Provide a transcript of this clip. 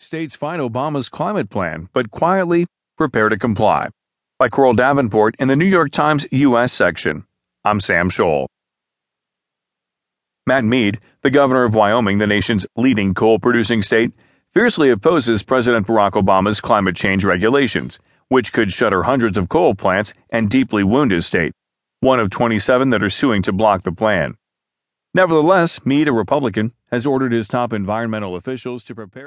States fight Obama's climate plan, but quietly prepare to comply. By Coral Davenport in the New York Times U.S. section. I'm Sam Scholl. Matt Mead, the governor of Wyoming, the nation's leading coal producing state, fiercely opposes President Barack Obama's climate change regulations, which could shutter hundreds of coal plants and deeply wound his state, one of 27 that are suing to block the plan. Nevertheless, Mead, a Republican, has ordered his top environmental officials to prepare